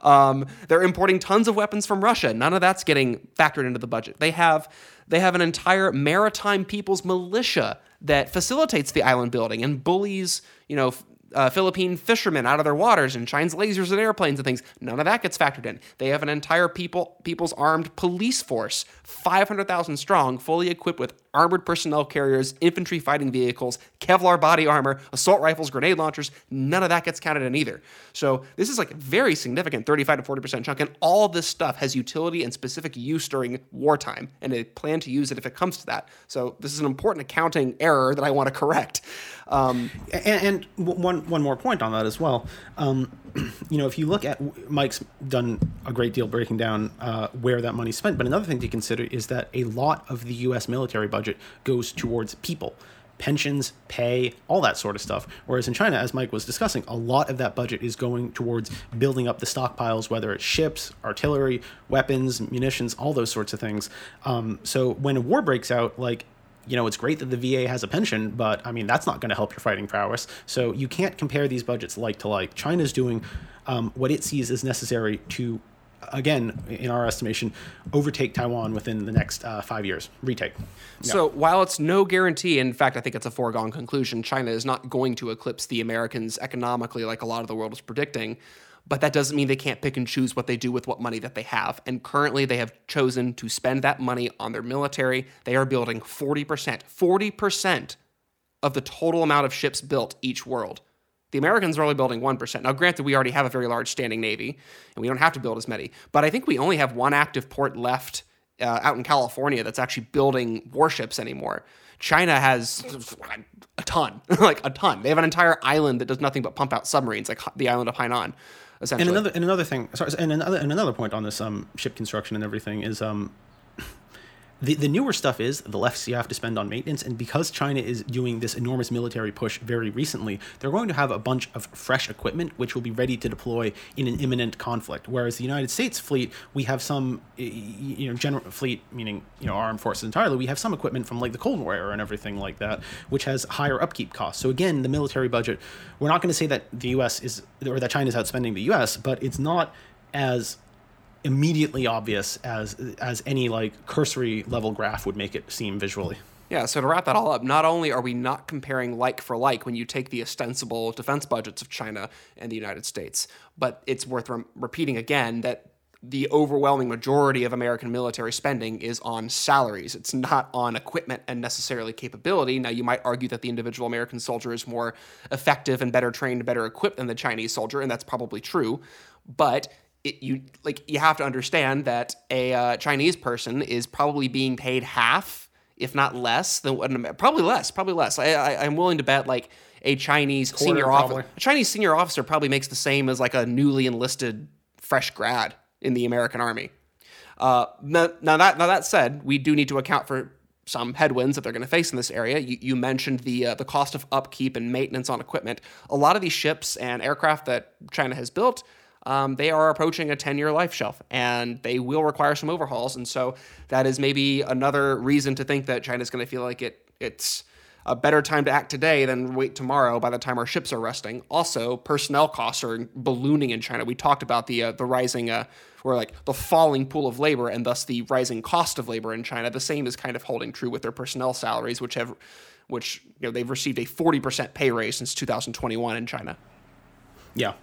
Um, they're importing tons of weapons from Russia. None of that's getting factored into the budget. They have they have an entire maritime people's militia that facilitates the island building and bullies, you know, uh, Philippine fishermen out of their waters and shines lasers at airplanes and things. None of that gets factored in. They have an entire people people's armed police force, 500,000 strong, fully equipped with armored personnel carriers, infantry fighting vehicles, Kevlar body armor, assault rifles, grenade launchers. None of that gets counted in either. So this is like a very significant 35 to 40% chunk, and all this stuff has utility and specific use during wartime, and they plan to use it if it comes to that. So this is an important accounting error that I want to correct. Um, and, and one one more point on that as well. Um, *clears throat* you know, if you look at Mike's done a great deal breaking down uh, where that money's spent, but another thing to consider is that a lot of the U.S. military budget goes towards people. Pensions, pay, all that sort of stuff. Whereas in China, as Mike was discussing, a lot of that budget is going towards building up the stockpiles, whether it's ships, artillery, weapons, munitions, all those sorts of things. Um, so when a war breaks out, like you know, it's great that the VA has a pension, but I mean, that's not going to help your fighting prowess. So you can't compare these budgets like to like. China's doing um, what it sees as necessary to, again, in our estimation, overtake Taiwan within the next uh, five years. Retake. So while it's no guarantee, in fact, I think it's a foregone conclusion, China is not going to eclipse the Americans economically like a lot of the world is predicting. But that doesn't mean they can't pick and choose what they do with what money that they have. And currently, they have chosen to spend that money on their military. They are building 40%, 40% of the total amount of ships built each world. The Americans are only building 1%. Now, granted, we already have a very large standing Navy, and we don't have to build as many. But I think we only have one active port left uh, out in California that's actually building warships anymore. China has a ton, *laughs* like a ton. They have an entire island that does nothing but pump out submarines, like the island of Hainan, essentially. And another and another thing, sorry, and another and another point on this um, ship construction and everything is um, the, the newer stuff is the less you have to spend on maintenance and because china is doing this enormous military push very recently they're going to have a bunch of fresh equipment which will be ready to deploy in an imminent conflict. Whereas the united states fleet we have some you know general fleet meaning you know armed forces entirely we have some equipment from like the cold war era and everything like that which has higher upkeep costs. So again the military budget we're not going to say that the us is or that china is outspending the us but it's not as immediately obvious as as any like cursory level graph would make it seem visually. Yeah, so to wrap that all up, not only are we not comparing like for like when you take the ostensible defense budgets of China and the United States, but it's worth re- repeating again that the overwhelming majority of American military spending is on salaries. It's not on equipment and necessarily capability. Now, you might argue that the individual American soldier is more effective and better trained, better equipped than the Chinese soldier, and that's probably true. But it, you like you have to understand that a uh, Chinese person is probably being paid half, if not less, than what probably less, probably less. I, I, I'm willing to bet like a Chinese senior officer, a Chinese senior officer probably makes the same as like a newly enlisted fresh grad in the American army. Uh, now, now that now that said, we do need to account for some headwinds that they're going to face in this area. You, you mentioned the uh, the cost of upkeep and maintenance on equipment. A lot of these ships and aircraft that China has built, um, they are approaching a 10 year life shelf and they will require some overhauls. And so that is maybe another reason to think that China's going to feel like it it's a better time to act today than wait tomorrow by the time our ships are resting. Also, personnel costs are ballooning in China. We talked about the uh, the rising uh, or like the falling pool of labor and thus the rising cost of labor in China. The same is kind of holding true with their personnel salaries, which have which you know they've received a 40% pay raise since 2021 in China. Yeah.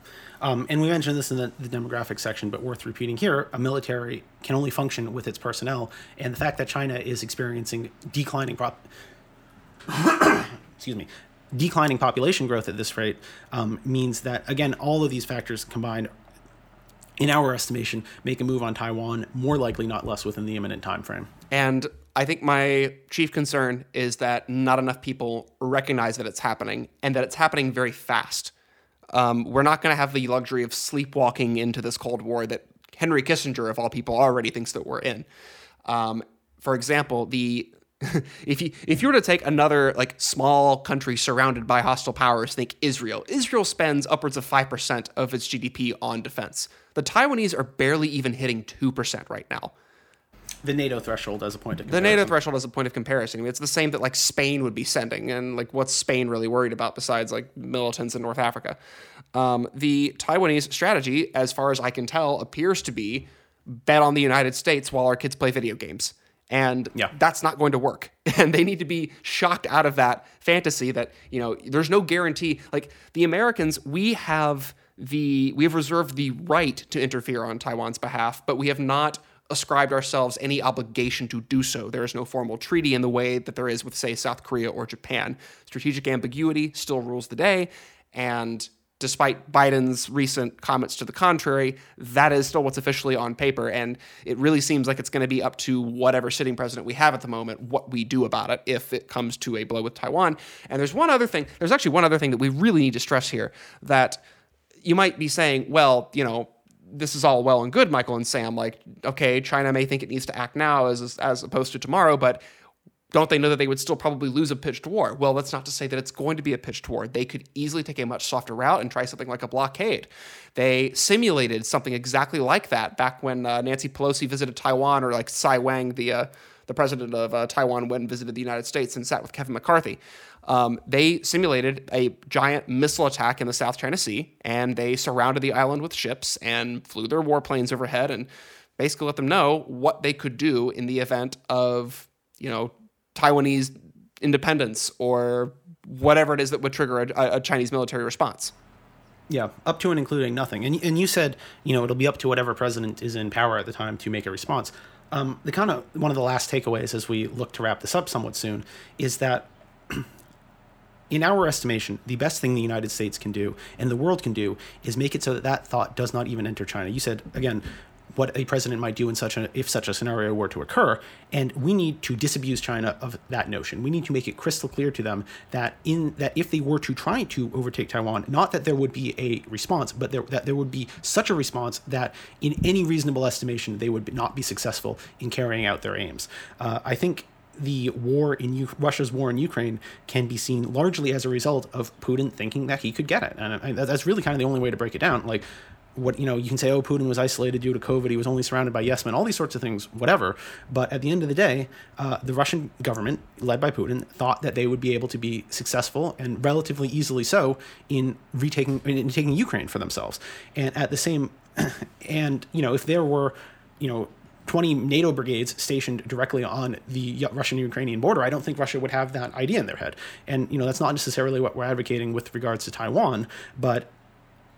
Um, and we mentioned this in the, the demographic section, but worth repeating here: a military can only function with its personnel, and the fact that China is experiencing declining prop. *coughs* excuse me, declining population growth at this rate um, means that again, all of these factors combined in our estimation, make a move on Taiwan more likely, not less, within the imminent time frame. And I think my chief concern is that not enough people recognize that it's happening and that it's happening very fast. Um, we're not going to have the luxury of sleepwalking into this Cold War that Henry Kissinger, of all people, already thinks that we're in. Um, for example, the *laughs* if you if you were to take another like small country surrounded by hostile powers, think Israel. Israel spends upwards of five percent of its GDP on defense. The Taiwanese are barely even hitting two percent right now. The NATO threshold as a point of the NATO threshold as a point of comparison. I mean, it's the same that like Spain would be sending, and like what's Spain really worried about besides like militants in North Africa? Um, the Taiwanese strategy, as far as I can tell, appears to be bet on the United States while our kids play video games. And yeah. that's not going to work. *laughs* And they need to be shocked out of that fantasy that, you know, there's no guarantee. Like the Americans, we have the we have reserved the right to interfere on Taiwan's behalf, but we have not ascribed ourselves any obligation to do so. There is no formal treaty in the way that there is with, say, South Korea or Japan. Strategic ambiguity still rules the day, and despite Biden's recent comments to the contrary, that is still what's officially on paper. And it really seems like it's going to be up to whatever sitting president we have at the moment what we do about it if it comes to a blow with Taiwan. And there's one other thing, there's actually one other thing that we really need to stress here that you might be saying, well, you know, this is all well and good, Michael and Sam. Like, okay, China may think it needs to act now as as opposed to tomorrow, but don't they know that they would still probably lose a pitched war? Well, that's not to say that it's going to be a pitched war. They could easily take a much softer route and try something like a blockade. They simulated something exactly like that back when uh, Nancy Pelosi visited Taiwan, or like Tsai Wang, the uh, the president of uh, Taiwan, went and visited the United States and sat with Kevin McCarthy. Um, they simulated a giant missile attack in the South China Sea, and they surrounded the island with ships and flew their warplanes overhead and basically let them know what they could do in the event of you know Taiwanese independence or whatever it is that would trigger a, a, Chinese military response. Yeah, up to and including nothing. And and you said you know it'll be up to whatever president is in power at the time to make a response. Um, the kind of one of the last takeaways as we look to wrap this up somewhat soon is that. In our estimation, the best thing the United States can do and the world can do is make it so that that thought does not even enter China. You said again, what a president might do in such a if such a scenario were to occur and we need to disabuse china of that notion we need to make it crystal clear to them that in that if they were to try to overtake taiwan not that there would be a response but there, that there would be such a response that in any reasonable estimation they would not be successful in carrying out their aims uh, i think the war in U- Russia's war in Ukraine can be seen largely as a result of Putin thinking that he could get it, and I, that's really kind of the only way to break it down. Like what you know you can say oh putin was isolated due to covid he was only surrounded by yes men all these sorts of things whatever. But at the end of the day uh, the russian government led by putin thought that they would be able to be successful and relatively easily so in retaking in taking ukraine for themselves. And at the same *clears throat* and you know if there were you know 20 NATO brigades stationed directly on the Russian Ukrainian border, I don't think Russia would have that idea in their head. And, you know, that's not necessarily what we're advocating with regards to Taiwan, but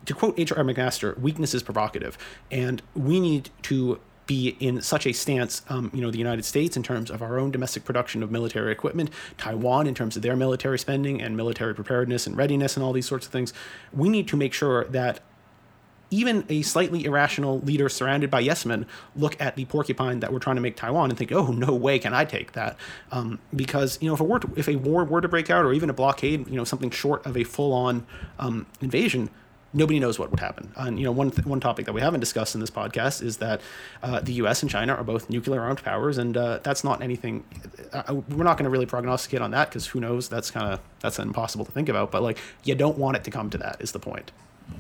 to quote H.R. McMaster, weakness is provocative, and we need to be in such a stance, um, you know, the United States in terms of our own domestic production of military equipment, Taiwan in terms of their military spending and military preparedness and readiness and all these sorts of things. We need to make sure that even a slightly irrational leader surrounded by yes men look at the porcupine that we're trying to make Taiwan and think, oh, no way can I take that. Um, because, you know, if a, war to, if a war were to break out or even a blockade, you know, something short of a full on um, invasion, nobody knows what would happen. And you know, one th- one topic that we haven't discussed in this podcast is that uh, the U.S. and China are both nuclear armed powers, and uh, that's not anything. Uh, uh we're not going to really prognosticate on that because who knows? That's kind of that's impossible to think about. But like, you don't want it to come to that. Is the point?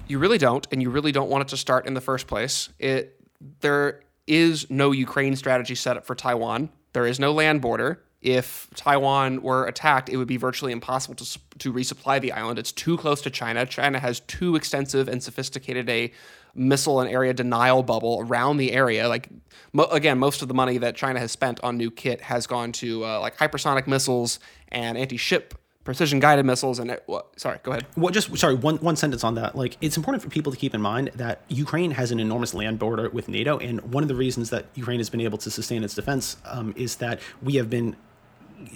You really don't, and you really don't want it to start in the first place. It there is no Ukraine strategy set up for Taiwan. There is no land border if Taiwan were attacked, it would be virtually impossible to, to resupply the island. It's too close to China. China has too extensive and sophisticated a missile and area denial bubble around the area. Like mo- again, most of the money that China has spent on new kit has gone to uh, like hypersonic missiles and anti-ship precision guided missiles and it, what, sorry, go ahead. Well, just sorry, one one sentence on that. Like, it's important for people to keep in mind that Ukraine has an enormous land border with NATO, and one of the reasons that Ukraine has been able to sustain its defense um, is that we have been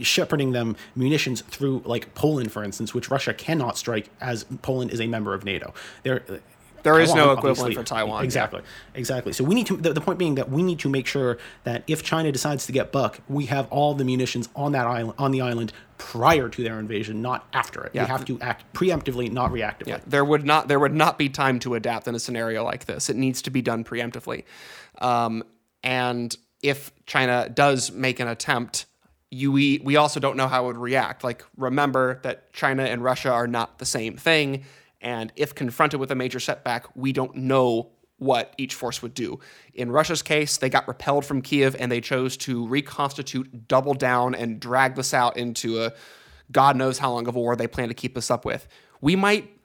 shepherding them munitions through like Poland, for instance, which Russia cannot strike as Poland is a member of NATO. There, There is no equivalent obviously- for Taiwan, yeah. Exactly, exactly. So we need to. The, the point being that we need to make sure that if China decides to get Buck, we have all the munitions on that island, on the island, prior to their invasion, not after it. Yeah. We have to act preemptively, not reactively. Yeah, there would not there would not be time to adapt in a scenario like this. It needs to be done preemptively. Um, and if China does make an attempt, you we, we also don't know how it would react. Like remember that China and Russia are not the same thing, and if confronted with a major setback, we don't know what each force would do. In Russia's case, they got repelled from Kiev and they chose to reconstitute, double down, and drag this out into a God knows how long of a war they plan to keep us up with. We might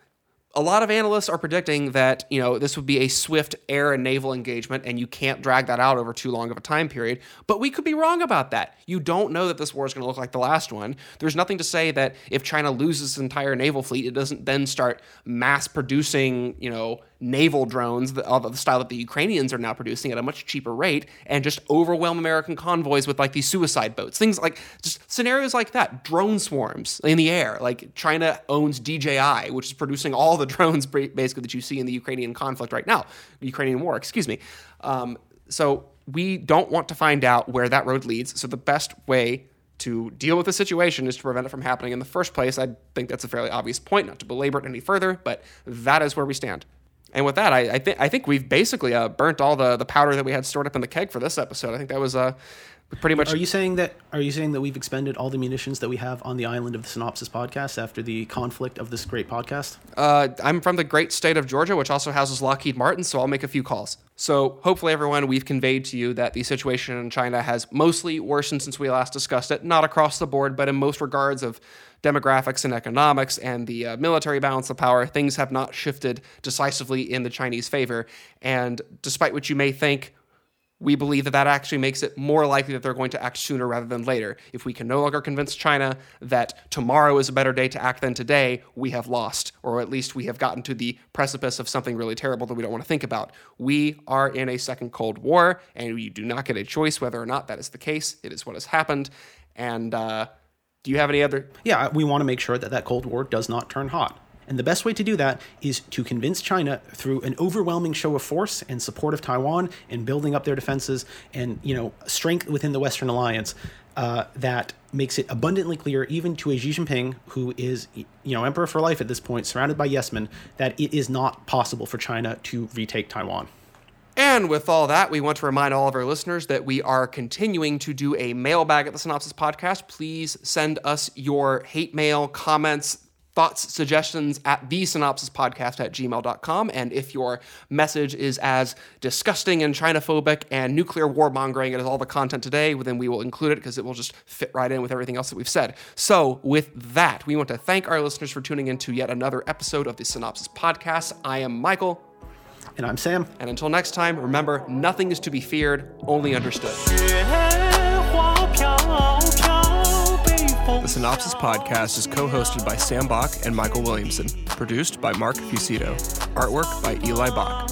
a lot of analysts are predicting that you know this would be a swift air and naval engagement and you can't drag that out over too long of a time period. But we could be wrong about that. You don't know that this war is going to look like the last one. There's nothing to say that if china loses its entire naval fleet it doesn't then start mass producing you know naval drones the- of the style that the ukrainians are now producing at a much cheaper rate and just overwhelm american convoys with like these suicide boats. Things like just scenarios like that. Drone swarms in the air. Like china owns dji which is producing all the *laughs* drones basically that you see in the ukrainian conflict right now. Ukrainian war excuse me. Um, so we don't want to find out where that road leads. So the best way to deal with the situation is to prevent it from happening in the first place. I think that's a fairly obvious point not to belabor it any further but that is where we stand and with that, I, I think I think we've basically uh, burnt all the, the powder that we had stored up in the keg for this episode. I think that was uh, pretty much. Are you saying that? Are you saying that we've expended all the munitions that we have on the island of the Sinopsis podcast after the conflict of this great podcast? Uh, I'm from the great state of Georgia, which also houses Lockheed Martin, so I'll make a few calls. So hopefully, everyone, we've conveyed to you that the situation in China has mostly worsened since we last discussed it. Not across the board, but in most regards of demographics and economics and the uh, military balance of power, things have not shifted decisively in the Chinese favor. And despite what you may think, we believe that that actually makes it more likely that they're going to act sooner rather than later. If we can no longer convince China that tomorrow is a better day to act than today, we have lost, or at least we have gotten to the precipice of something really terrible that we don't want to think about. We are in a second Cold War, and you do not get a choice whether or not that is the case. It is what has happened. And uh, do you have any other? Yeah, we want to make sure that that Cold War does not turn hot. And the best way to do that is to convince China through an overwhelming show of force and support of Taiwan and building up their defenses and you know strength within the Western alliance uh, that makes it abundantly clear, even to a Xi Jinping who is you know emperor for life at this point, surrounded by yes men, that it is not possible for China to retake Taiwan. And with all that, we want to remind all of our listeners that we are continuing to do a mailbag at the Sinopsis Podcast. Please send us your hate mail, comments, thoughts, suggestions at the sinopsis podcast at gmail.com. And if your message is as disgusting and Chinaphobic and nuclear warmongering as all the content today, then we will include it because it will just fit right in with everything else that we've said. So, with that, we want to thank our listeners for tuning in to yet another episode of the Sinopsis Podcast. I am Michael. And I'm Sam. And until next time, remember nothing is to be feared, only understood. The Sinopsis podcast is co hosted by Sam Bach and Michael Williamson, produced by Mark Fucito, artwork by Eli Bach.